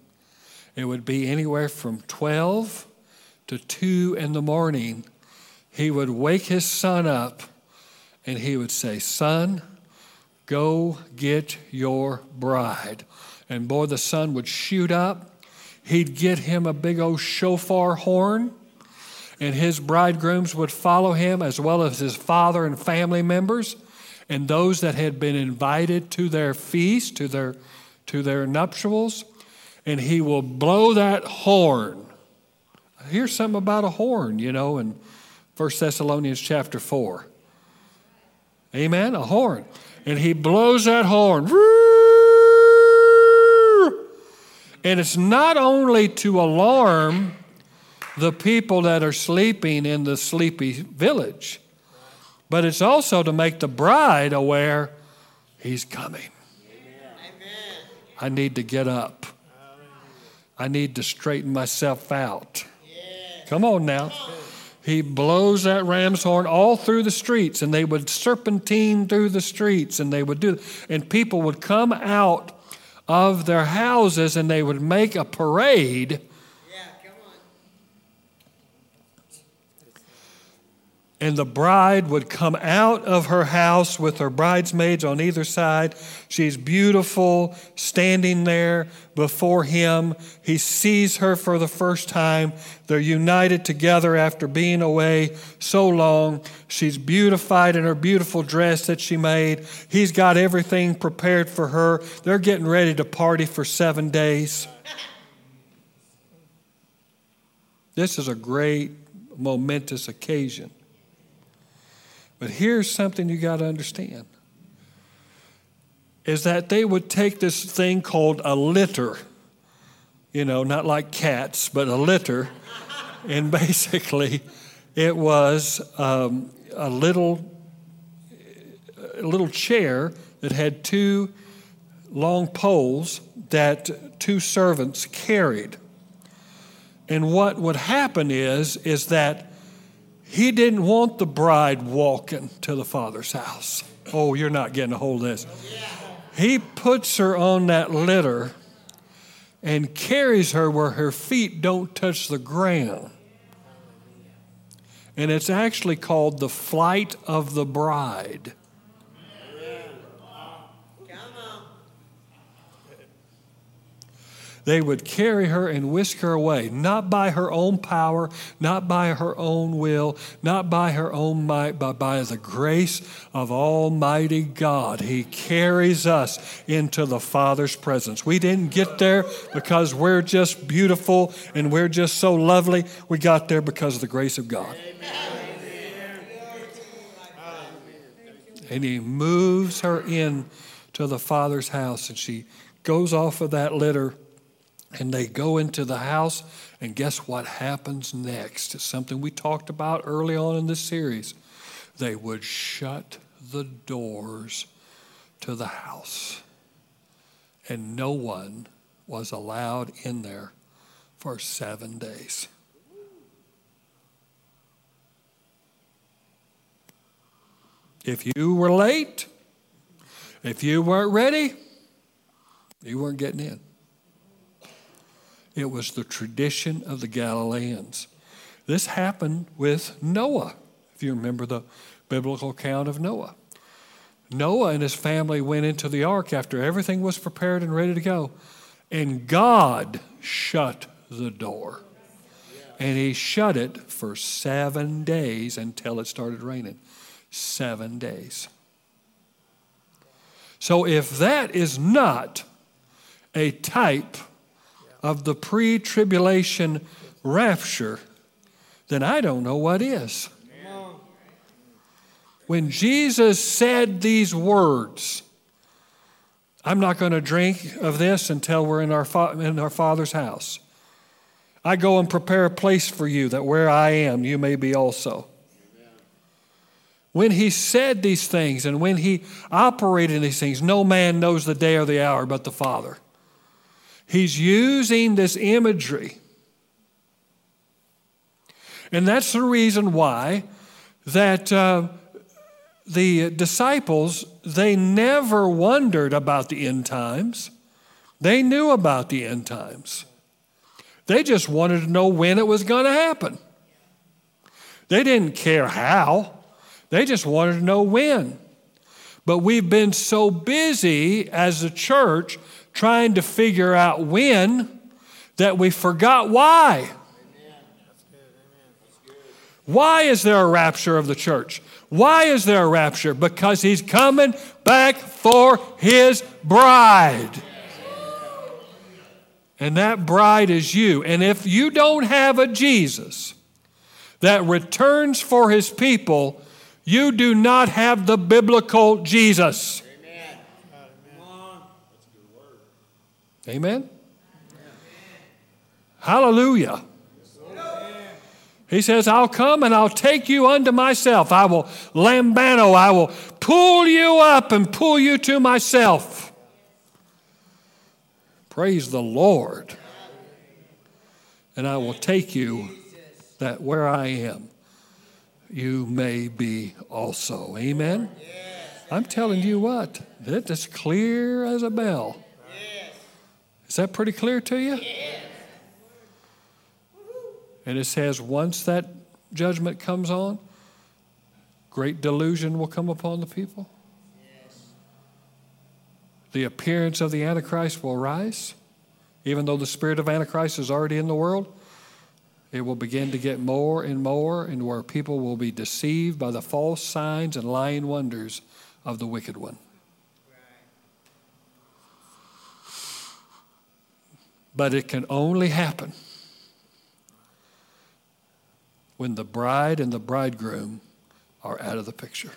It would be anywhere from 12 to 2 in the morning. He would wake his son up and he would say, Son, go get your bride. And boy, the son would shoot up. He'd get him a big old shofar horn and his bridegrooms would follow him, as well as his father and family members, and those that had been invited to their feast, to their, to their nuptials, and he will blow that horn. Here's something about a horn, you know, in 1 Thessalonians chapter 4. Amen? A horn. And he blows that horn. And it's not only to alarm the people that are sleeping in the sleepy village. But it's also to make the bride aware he's coming. Amen. I need to get up. I need to straighten myself out. Come on now. He blows that ram's horn all through the streets, and they would serpentine through the streets, and they would do, and people would come out of their houses and they would make a parade And the bride would come out of her house with her bridesmaids on either side. She's beautiful, standing there before him. He sees her for the first time. They're united together after being away so long. She's beautified in her beautiful dress that she made. He's got everything prepared for her. They're getting ready to party for seven days. This is a great, momentous occasion. But here's something you got to understand is that they would take this thing called a litter, you know, not like cats, but a litter, and basically it was um, a little a little chair that had two long poles that two servants carried. And what would happen is is that he didn't want the bride walking to the father's house. Oh, you're not getting a hold of this. He puts her on that litter and carries her where her feet don't touch the ground. And it's actually called the flight of the bride. They would carry her and whisk her away, not by her own power, not by her own will, not by her own might, but by the grace of Almighty God. He carries us into the Father's presence. We didn't get there because we're just beautiful and we're just so lovely. We got there because of the grace of God. And he moves her in to the Father's house, and she goes off of that litter and they go into the house, and guess what happens next? It's something we talked about early on in this series. They would shut the doors to the house, and no one was allowed in there for seven days. If you were late, if you weren't ready, you weren't getting in. It was the tradition of the Galileans. This happened with Noah, if you remember the biblical account of Noah. Noah and his family went into the ark after everything was prepared and ready to go, and God shut the door. And he shut it for seven days until it started raining. Seven days. So, if that is not a type of the pre tribulation rapture, then I don't know what is. When Jesus said these words, I'm not going to drink of this until we're in our, fa- in our Father's house. I go and prepare a place for you that where I am, you may be also. When he said these things and when he operated in these things, no man knows the day or the hour but the Father. He's using this imagery. And that's the reason why that uh, the disciples, they never wondered about the end times. They knew about the end times. They just wanted to know when it was going to happen. They didn't care how, they just wanted to know when. But we've been so busy as a church trying to figure out when that we forgot why. Why is there a rapture of the church? Why is there a rapture? Because he's coming back for his bride. And that bride is you. And if you don't have a Jesus that returns for his people, you do not have the biblical Jesus. Amen? Hallelujah. He says, I'll come and I'll take you unto myself. I will lambano, I will pull you up and pull you to myself. Praise the Lord. And I will take you that where I am, you may be also. Amen? I'm telling you what, it is clear as a bell. Is that pretty clear to you? And it says, once that judgment comes on, great delusion will come upon the people. The appearance of the Antichrist will rise. Even though the spirit of Antichrist is already in the world, it will begin to get more and more, and where people will be deceived by the false signs and lying wonders of the wicked one. But it can only happen when the bride and the bridegroom are out of the picture.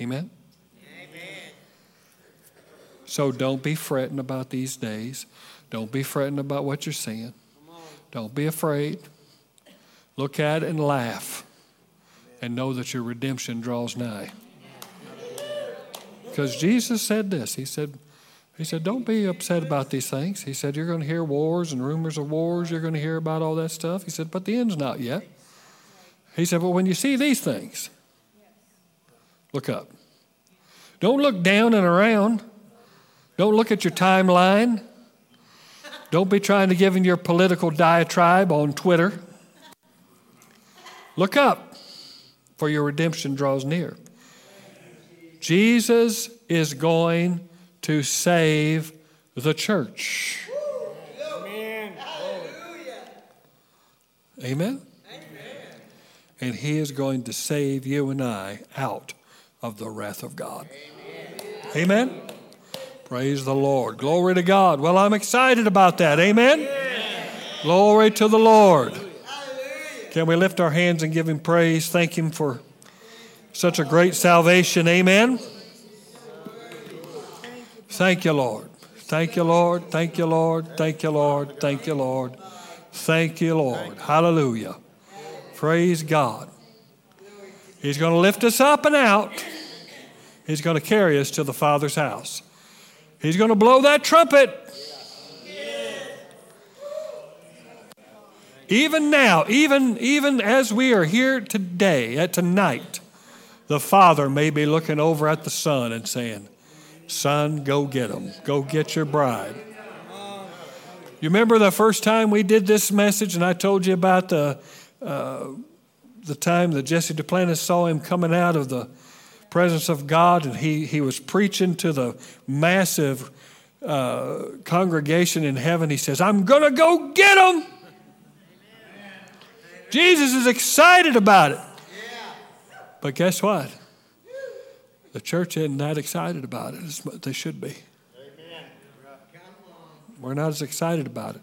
Amen? Amen. So don't be fretting about these days. Don't be fretting about what you're seeing. Don't be afraid. Look at it and laugh and know that your redemption draws nigh. Because Jesus said this He said, he said, Don't be upset about these things. He said, You're going to hear wars and rumors of wars. You're going to hear about all that stuff. He said, But the end's not yet. He said, Well, when you see these things, look up. Don't look down and around. Don't look at your timeline. Don't be trying to give in your political diatribe on Twitter. Look up, for your redemption draws near. Jesus is going to save the church. Amen. Amen. And he is going to save you and I out of the wrath of God. Amen. Amen. Praise the Lord. Glory to God. Well, I'm excited about that. Amen. Amen. Glory to the Lord. Can we lift our hands and give him praise? Thank him for such a great salvation. Amen. Thank you, Lord. Thank you, Lord. Thank you, Lord. Thank you, Lord. Thank you, Lord. Thank you, Lord. Hallelujah. Praise God. He's going to lift us up and out. He's going to carry us to the Father's house. He's going to blow that trumpet. Even now, even, even as we are here today, at tonight, the Father may be looking over at the Son and saying, Son, go get them. Go get your bride. You remember the first time we did this message, and I told you about the, uh, the time that Jesse Duplantis saw him coming out of the presence of God, and he, he was preaching to the massive uh, congregation in heaven. He says, I'm going to go get them. Jesus is excited about it. But guess what? The church isn't that excited about it as they should be. Amen. We're not as excited about it.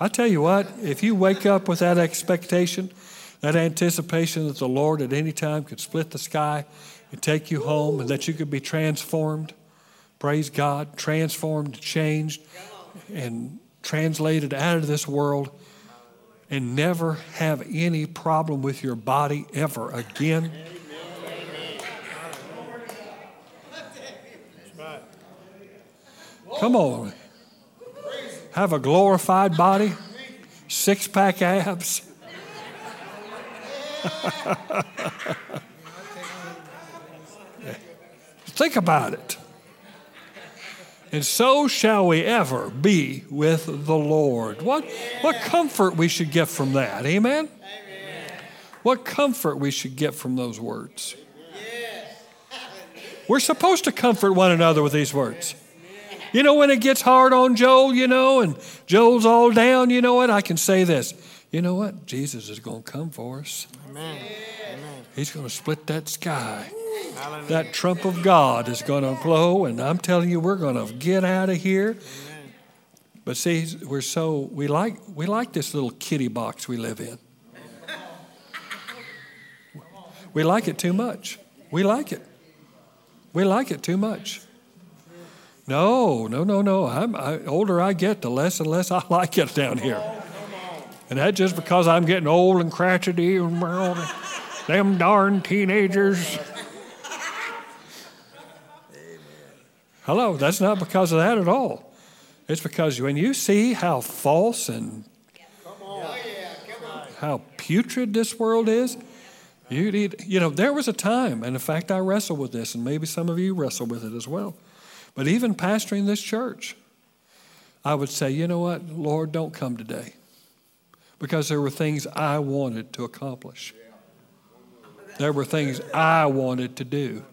I tell you what, if you wake up with that expectation, that anticipation that the Lord at any time could split the sky and take you home and that you could be transformed, praise God, transformed, changed, and translated out of this world and never have any problem with your body ever again. Come on. Have a glorified body, six pack abs. Think about it. And so shall we ever be with the Lord. What, what comfort we should get from that. Amen? What comfort we should get from those words. We're supposed to comfort one another with these words. You know, when it gets hard on Joel, you know, and Joel's all down, you know what? I can say this. You know what? Jesus is going to come for us. Amen. He's going to split that sky. That trump of God is going to blow, and I'm telling you, we're going to get out of here. But see, we're so we like we like this little kitty box we live in. We like it too much. We like it. We like it too much. No, no, no, no. I'm I, older I get, the less and less I like it down here. And that's just because I'm getting old and crotchety and them darn teenagers. Hello, that's not because of that at all. It's because when you see how false and how putrid this world is, you need, you know, there was a time, and in fact, I wrestle with this, and maybe some of you wrestle with it as well. But even pastoring this church, I would say, you know what, Lord, don't come today. Because there were things I wanted to accomplish. There were things I wanted to do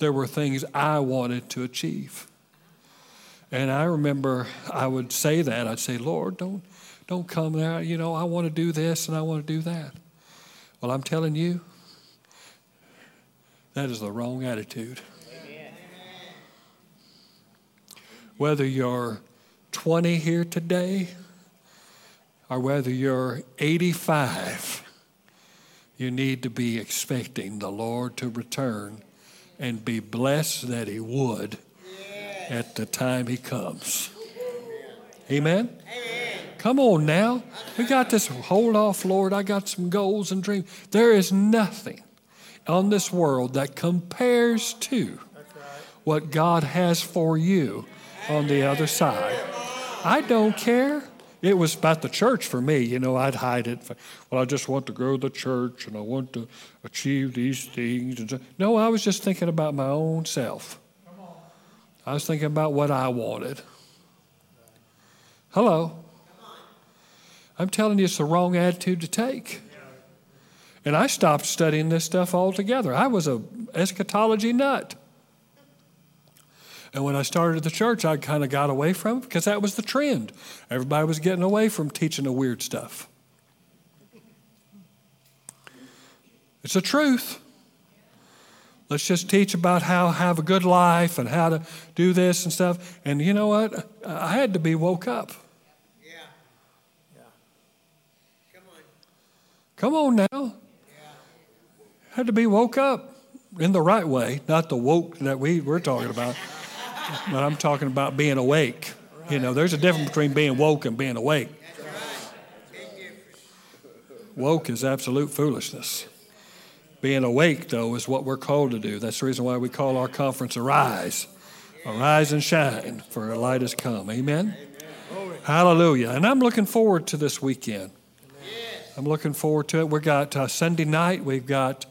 there were things I wanted to achieve. And I remember I would say that. I'd say, Lord, don't, don't come there. You know, I want to do this and I want to do that. Well, I'm telling you, that is the wrong attitude. Whether you're 20 here today or whether you're 85, you need to be expecting the Lord to return and be blessed that He would at the time He comes. Amen? Amen? Come on now. We got this. Hold off, Lord. I got some goals and dreams. There is nothing on this world that compares to what God has for you on the other side. I don't care. It was about the church for me. You know, I'd hide it. Well, I just want to grow the church and I want to achieve these things. And No, I was just thinking about my own self. I was thinking about what I wanted. Hello. I'm telling you, it's the wrong attitude to take. And I stopped studying this stuff altogether. I was a eschatology nut. And when I started the church, I kind of got away from it because that was the trend. Everybody was getting away from teaching the weird stuff. It's the truth. Let's just teach about how to have a good life and how to do this and stuff. And you know what? I had to be woke up. Yeah. Yeah. Come on. Come on now. Had to be woke up in the right way, not the woke that we, we're talking about, but I'm talking about being awake. You know, there's a difference between being woke and being awake. Woke is absolute foolishness. Being awake, though, is what we're called to do. That's the reason why we call our conference Arise. Arise and shine, for a light has come. Amen? Amen. Hallelujah. And I'm looking forward to this weekend. I'm looking forward to it. We've got uh, Sunday night, we've got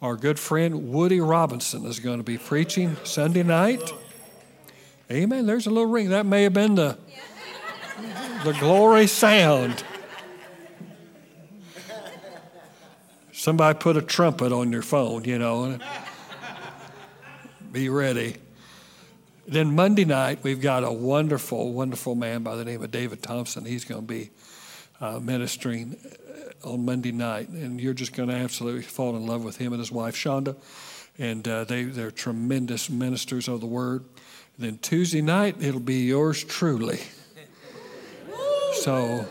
our good friend Woody Robinson is going to be preaching Sunday night. Amen. There's a little ring. That may have been the, the glory sound. Somebody put a trumpet on your phone, you know. Be ready. Then Monday night, we've got a wonderful, wonderful man by the name of David Thompson. He's going to be uh, ministering uh, on Monday night, and you're just going to absolutely fall in love with him and his wife, Shonda. And uh, they, they're tremendous ministers of the word. And then Tuesday night, it'll be yours truly. So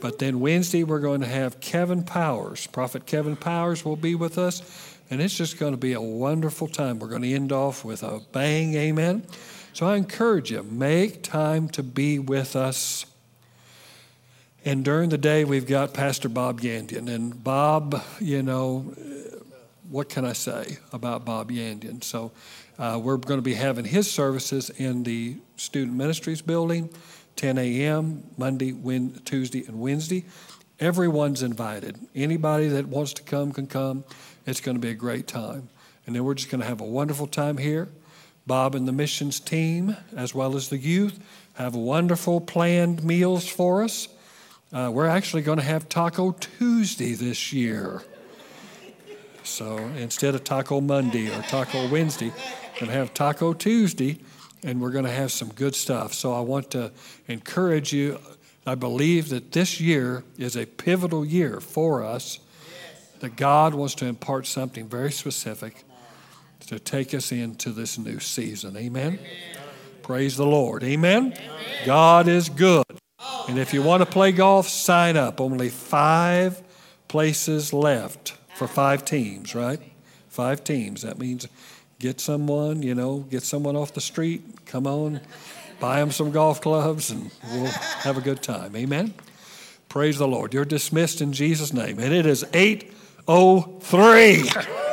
but then Wednesday, we're going to have Kevin Powers. Prophet Kevin Powers will be with us, and it's just going to be a wonderful time. We're going to end off with a bang, amen. So I encourage you, make time to be with us. And during the day, we've got Pastor Bob Yandian. And Bob, you know, what can I say about Bob Yandian? So uh, we're going to be having his services in the Student Ministries building. 10 a.m., Monday, Tuesday, and Wednesday. Everyone's invited. Anybody that wants to come can come. It's going to be a great time. And then we're just going to have a wonderful time here. Bob and the missions team, as well as the youth, have wonderful planned meals for us. Uh, we're actually going to have Taco Tuesday this year. So instead of Taco Monday or Taco Wednesday, going to have Taco Tuesday and we're going to have some good stuff. So I want to encourage you. I believe that this year is a pivotal year for us, that God wants to impart something very specific to take us into this new season. Amen? Amen. Praise the Lord. Amen? Amen? God is good. And if you want to play golf, sign up. Only five places left for five teams, right? Five teams. That means get someone, you know, get someone off the street, come on, buy them some golf clubs, and we'll have a good time. Amen. Praise the Lord. You're dismissed in Jesus' name. And it is 803.